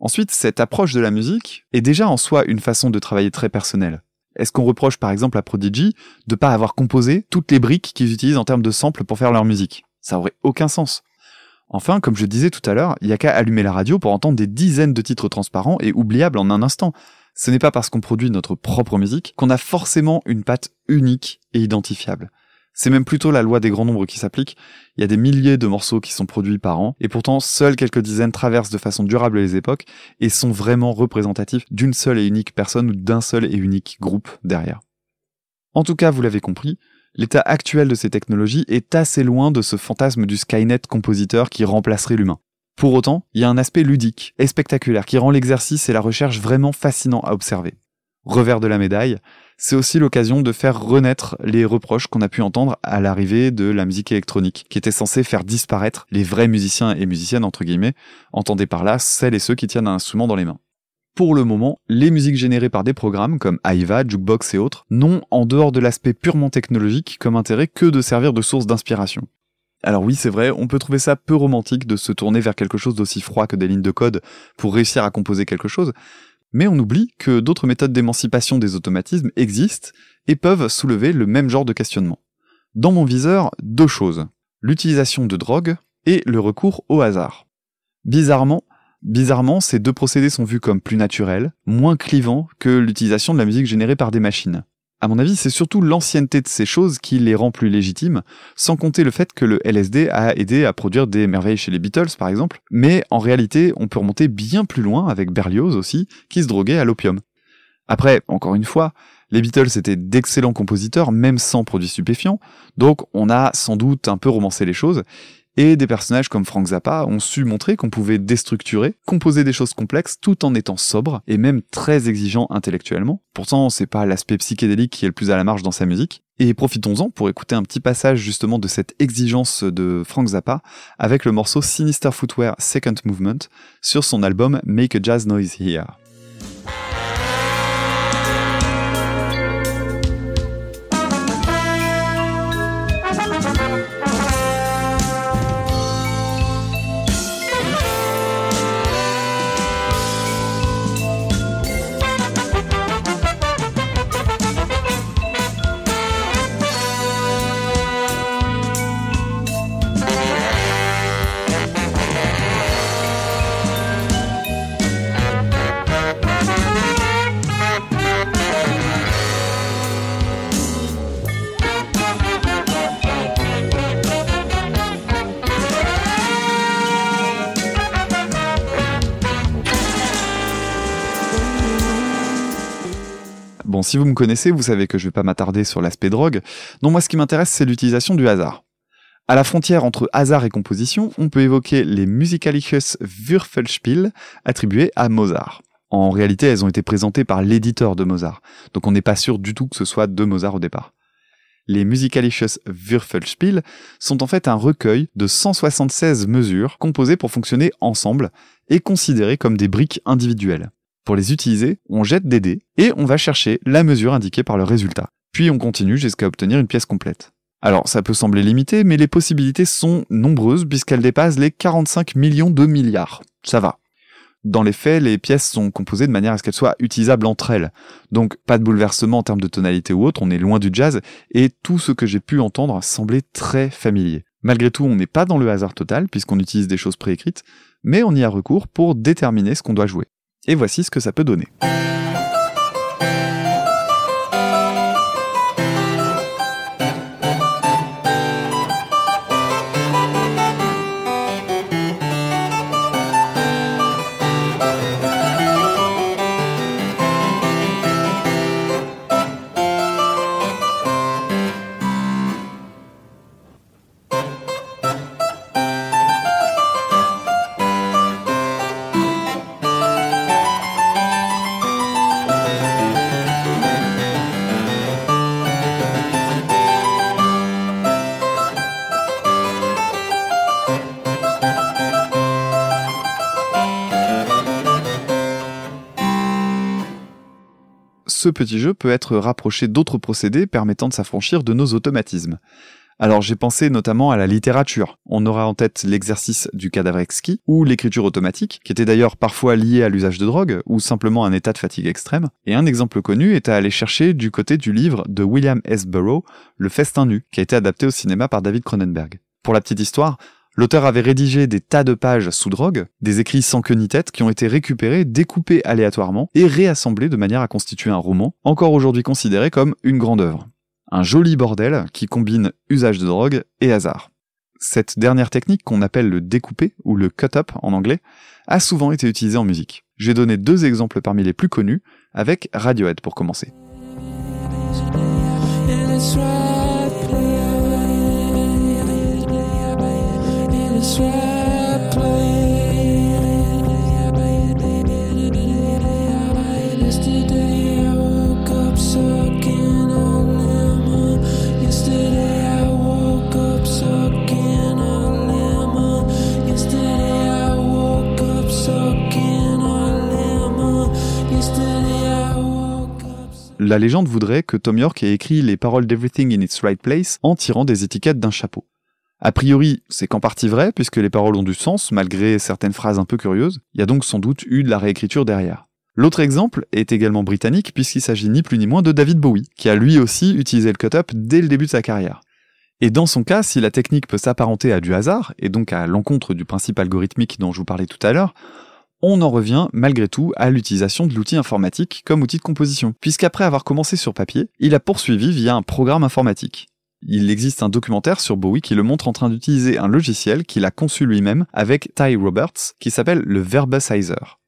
Ensuite, cette approche de la musique est déjà en soi une façon de travailler très personnelle. Est-ce qu'on reproche par exemple à Prodigy de pas avoir composé toutes les briques qu'ils utilisent en termes de samples pour faire leur musique? Ça aurait aucun sens. Enfin, comme je disais tout à l'heure, il y a qu'à allumer la radio pour entendre des dizaines de titres transparents et oubliables en un instant. Ce n'est pas parce qu'on produit notre propre musique qu'on a forcément une patte unique et identifiable. C'est même plutôt la loi des grands nombres qui s'applique. Il y a des milliers de morceaux qui sont produits par an, et pourtant seules quelques dizaines traversent de façon durable les époques et sont vraiment représentatifs d'une seule et unique personne ou d'un seul et unique groupe derrière. En tout cas, vous l'avez compris, l'état actuel de ces technologies est assez loin de ce fantasme du Skynet compositeur qui remplacerait l'humain. Pour autant, il y a un aspect ludique et spectaculaire qui rend l'exercice et la recherche vraiment fascinants à observer. Revers de la médaille, c'est aussi l'occasion de faire renaître les reproches qu'on a pu entendre à l'arrivée de la musique électronique, qui était censée faire disparaître les vrais musiciens et musiciennes, entre guillemets, entendez par là celles et ceux qui tiennent un instrument dans les mains. Pour le moment, les musiques générées par des programmes comme Aiva, Jukebox et autres n'ont, en dehors de l'aspect purement technologique, comme intérêt que de servir de source d'inspiration. Alors oui, c'est vrai, on peut trouver ça peu romantique de se tourner vers quelque chose d'aussi froid que des lignes de code pour réussir à composer quelque chose, mais on oublie que d'autres méthodes d'émancipation des automatismes existent et peuvent soulever le même genre de questionnement. Dans mon viseur, deux choses. L'utilisation de drogue et le recours au hasard. Bizarrement, bizarrement, ces deux procédés sont vus comme plus naturels, moins clivants que l'utilisation de la musique générée par des machines. À mon avis, c'est surtout l'ancienneté de ces choses qui les rend plus légitimes, sans compter le fait que le LSD a aidé à produire des merveilles chez les Beatles, par exemple, mais en réalité, on peut remonter bien plus loin avec Berlioz aussi, qui se droguait à l'opium. Après, encore une fois, les Beatles étaient d'excellents compositeurs, même sans produits stupéfiants, donc on a sans doute un peu romancé les choses, et des personnages comme Frank Zappa ont su montrer qu'on pouvait déstructurer, composer des choses complexes tout en étant sobre et même très exigeant intellectuellement. Pourtant, c'est pas l'aspect psychédélique qui est le plus à la marge dans sa musique. Et profitons-en pour écouter un petit passage justement de cette exigence de Frank Zappa avec le morceau Sinister Footwear Second Movement sur son album Make a Jazz Noise Here. Bon, si vous me connaissez, vous savez que je vais pas m'attarder sur l'aspect drogue. Non, moi ce qui m'intéresse, c'est l'utilisation du hasard. À la frontière entre hasard et composition, on peut évoquer les Musikalisches Würfelspiel attribués à Mozart. En réalité, elles ont été présentées par l'éditeur de Mozart, donc on n'est pas sûr du tout que ce soit de Mozart au départ. Les Musikalisches Würfelspiel sont en fait un recueil de 176 mesures composées pour fonctionner ensemble et considérées comme des briques individuelles. Pour les utiliser, on jette des dés et on va chercher la mesure indiquée par le résultat. Puis on continue jusqu'à obtenir une pièce complète. Alors ça peut sembler limité, mais les possibilités sont nombreuses puisqu'elles dépassent les 45 millions de milliards. Ça va. Dans les faits, les pièces sont composées de manière à ce qu'elles soient utilisables entre elles. Donc pas de bouleversement en termes de tonalité ou autre, on est loin du jazz, et tout ce que j'ai pu entendre semblait très familier. Malgré tout, on n'est pas dans le hasard total, puisqu'on utilise des choses préécrites, mais on y a recours pour déterminer ce qu'on doit jouer. Et voici ce que ça peut donner. Ce petit jeu peut être rapproché d'autres procédés permettant de s'affranchir de nos automatismes. Alors j'ai pensé notamment à la littérature. On aura en tête l'exercice du cadavre exquis ou l'écriture automatique, qui était d'ailleurs parfois liée à l'usage de drogue ou simplement un état de fatigue extrême. Et un exemple connu est à aller chercher du côté du livre de William S. Burroughs, Le Festin nu, qui a été adapté au cinéma par David Cronenberg. Pour la petite histoire, L'auteur avait rédigé des tas de pages sous drogue, des écrits sans queue ni tête qui ont été récupérés, découpés aléatoirement et réassemblés de manière à constituer un roman, encore aujourd'hui considéré comme une grande œuvre. Un joli bordel qui combine usage de drogue et hasard. Cette dernière technique qu'on appelle le découpé ou le cut-up en anglais a souvent été utilisée en musique. J'ai donné deux exemples parmi les plus connus avec Radiohead pour commencer. La légende voudrait que Tom York ait écrit les paroles d'Everything in its Right Place en tirant des étiquettes d'un chapeau. A priori, c'est qu'en partie vrai, puisque les paroles ont du sens, malgré certaines phrases un peu curieuses. Il y a donc sans doute eu de la réécriture derrière. L'autre exemple est également britannique, puisqu'il s'agit ni plus ni moins de David Bowie, qui a lui aussi utilisé le cut-up dès le début de sa carrière. Et dans son cas, si la technique peut s'apparenter à du hasard, et donc à l'encontre du principe algorithmique dont je vous parlais tout à l'heure, on en revient malgré tout à l'utilisation de l'outil informatique comme outil de composition, puisqu'après avoir commencé sur papier, il a poursuivi via un programme informatique. Il existe un documentaire sur Bowie qui le montre en train d'utiliser un logiciel qu'il a conçu lui-même avec Ty Roberts qui s'appelle le Verbasizer.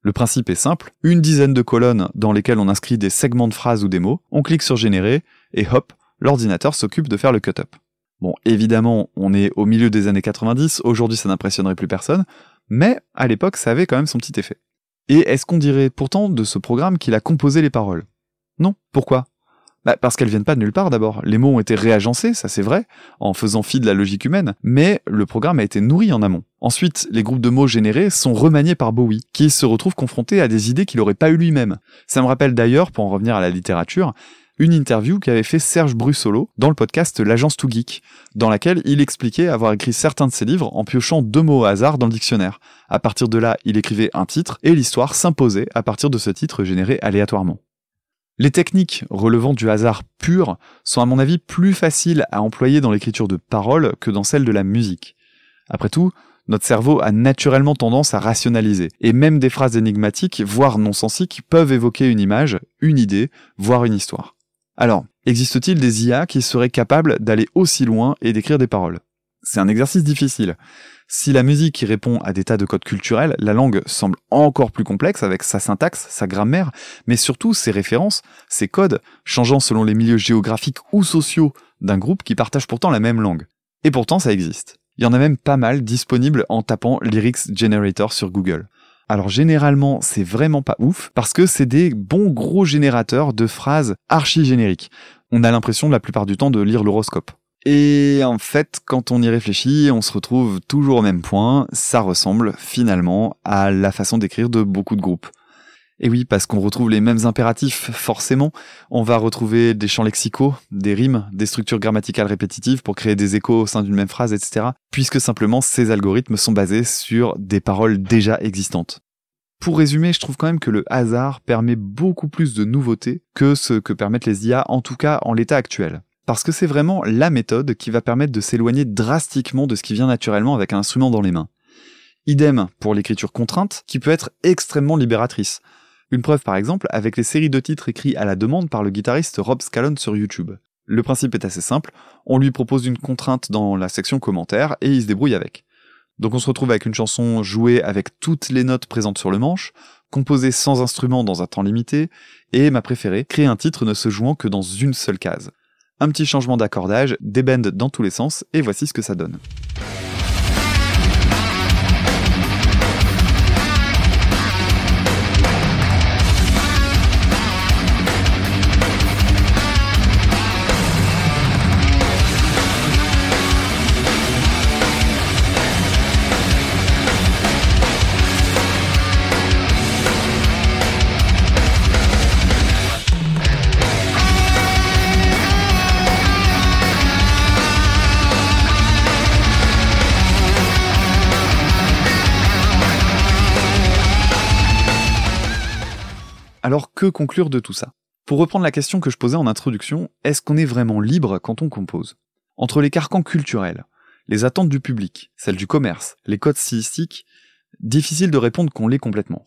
Le principe est simple, une dizaine de colonnes dans lesquelles on inscrit des segments de phrases ou des mots, on clique sur générer, et hop, l'ordinateur s'occupe de faire le cut-up. Bon, évidemment, on est au milieu des années 90, aujourd'hui ça n'impressionnerait plus personne, mais à l'époque ça avait quand même son petit effet. Et est-ce qu'on dirait pourtant de ce programme qu'il a composé les paroles? Non, pourquoi? Bah parce qu'elles viennent pas de nulle part d'abord. Les mots ont été réagencés, ça c'est vrai, en faisant fi de la logique humaine, mais le programme a été nourri en amont. Ensuite, les groupes de mots générés sont remaniés par Bowie, qui se retrouve confronté à des idées qu'il aurait pas eu lui-même. Ça me rappelle d'ailleurs, pour en revenir à la littérature, une interview qu'avait fait Serge Brussolo dans le podcast L'Agence Too Geek, dans laquelle il expliquait avoir écrit certains de ses livres en piochant deux mots au hasard dans le dictionnaire. À partir de là, il écrivait un titre, et l'histoire s'imposait à partir de ce titre généré aléatoirement. Les techniques relevant du hasard pur sont à mon avis plus faciles à employer dans l'écriture de paroles que dans celle de la musique. Après tout, notre cerveau a naturellement tendance à rationaliser, et même des phrases énigmatiques, voire non-sensiques, peuvent évoquer une image, une idée, voire une histoire. Alors, existe-t-il des IA qui seraient capables d'aller aussi loin et d'écrire des paroles? C'est un exercice difficile. Si la musique y répond à des tas de codes culturels, la langue semble encore plus complexe avec sa syntaxe, sa grammaire, mais surtout ses références, ses codes, changeant selon les milieux géographiques ou sociaux d'un groupe qui partage pourtant la même langue. Et pourtant ça existe. Il y en a même pas mal disponibles en tapant Lyrics Generator sur Google. Alors généralement, c'est vraiment pas ouf parce que c'est des bons gros générateurs de phrases archi génériques. On a l'impression la plupart du temps de lire l'horoscope. Et en fait, quand on y réfléchit, on se retrouve toujours au même point, ça ressemble finalement à la façon d'écrire de beaucoup de groupes. Et oui, parce qu'on retrouve les mêmes impératifs, forcément. On va retrouver des champs lexicaux, des rimes, des structures grammaticales répétitives pour créer des échos au sein d'une même phrase, etc. Puisque simplement ces algorithmes sont basés sur des paroles déjà existantes. Pour résumer, je trouve quand même que le hasard permet beaucoup plus de nouveautés que ce que permettent les IA, en tout cas en l'état actuel. Parce que c'est vraiment la méthode qui va permettre de s'éloigner drastiquement de ce qui vient naturellement avec un instrument dans les mains. Idem pour l'écriture contrainte, qui peut être extrêmement libératrice. Une preuve par exemple avec les séries de titres écrits à la demande par le guitariste Rob Scallon sur YouTube. Le principe est assez simple, on lui propose une contrainte dans la section commentaires et il se débrouille avec. Donc on se retrouve avec une chanson jouée avec toutes les notes présentes sur le manche, composée sans instrument dans un temps limité, et ma préférée, créer un titre ne se jouant que dans une seule case. Un petit changement d'accordage, des bends dans tous les sens, et voici ce que ça donne. Alors que conclure de tout ça? Pour reprendre la question que je posais en introduction, est-ce qu'on est vraiment libre quand on compose? Entre les carcans culturels, les attentes du public, celles du commerce, les codes stylistiques, difficile de répondre qu'on l'est complètement.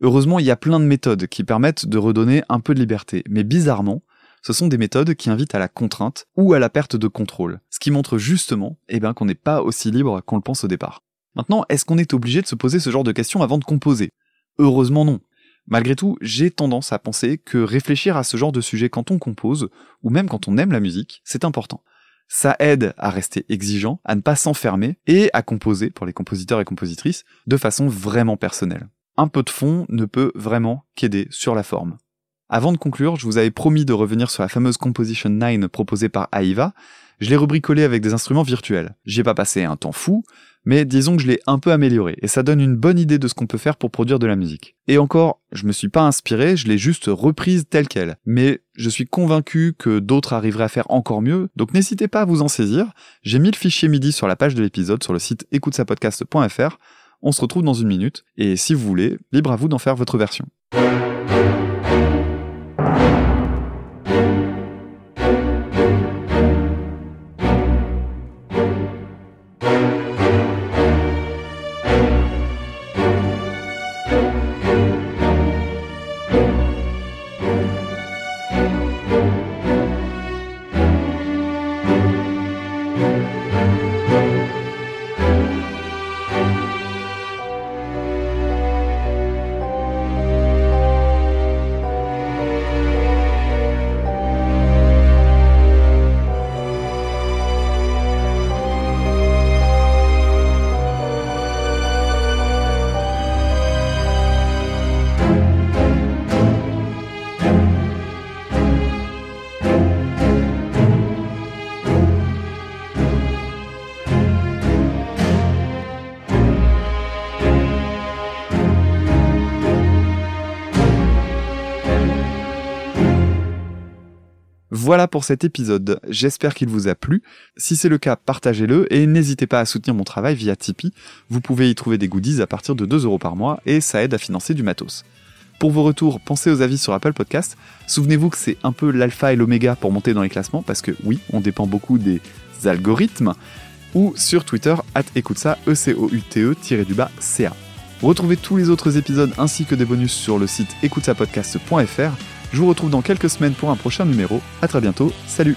Heureusement, il y a plein de méthodes qui permettent de redonner un peu de liberté, mais bizarrement, ce sont des méthodes qui invitent à la contrainte ou à la perte de contrôle, ce qui montre justement eh ben, qu'on n'est pas aussi libre qu'on le pense au départ. Maintenant, est-ce qu'on est obligé de se poser ce genre de questions avant de composer? Heureusement non. Malgré tout, j'ai tendance à penser que réfléchir à ce genre de sujet quand on compose, ou même quand on aime la musique, c'est important. Ça aide à rester exigeant, à ne pas s'enfermer, et à composer, pour les compositeurs et compositrices, de façon vraiment personnelle. Un peu de fond ne peut vraiment qu'aider sur la forme. Avant de conclure, je vous avais promis de revenir sur la fameuse Composition 9 proposée par Aiva. Je l'ai rubricolée avec des instruments virtuels. J'y ai pas passé un temps fou, mais disons que je l'ai un peu amélioré, et ça donne une bonne idée de ce qu'on peut faire pour produire de la musique. Et encore, je me suis pas inspiré, je l'ai juste reprise telle qu'elle. Mais je suis convaincu que d'autres arriveraient à faire encore mieux, donc n'hésitez pas à vous en saisir. J'ai mis le fichier MIDI sur la page de l'épisode sur le site écoutesapodcast.fr. On se retrouve dans une minute, et si vous voulez, libre à vous d'en faire votre version. Voilà pour cet épisode, j'espère qu'il vous a plu. Si c'est le cas, partagez-le et n'hésitez pas à soutenir mon travail via Tipeee. Vous pouvez y trouver des goodies à partir de 2 euros par mois et ça aide à financer du matos. Pour vos retours, pensez aux avis sur Apple Podcast. Souvenez-vous que c'est un peu l'alpha et l'oméga pour monter dans les classements parce que oui, on dépend beaucoup des algorithmes. Ou sur Twitter, at écoute ça, e c o u t e du bas ca. Retrouvez tous les autres épisodes ainsi que des bonus sur le site écoutesapodcast.fr. Je vous retrouve dans quelques semaines pour un prochain numéro. À très bientôt. Salut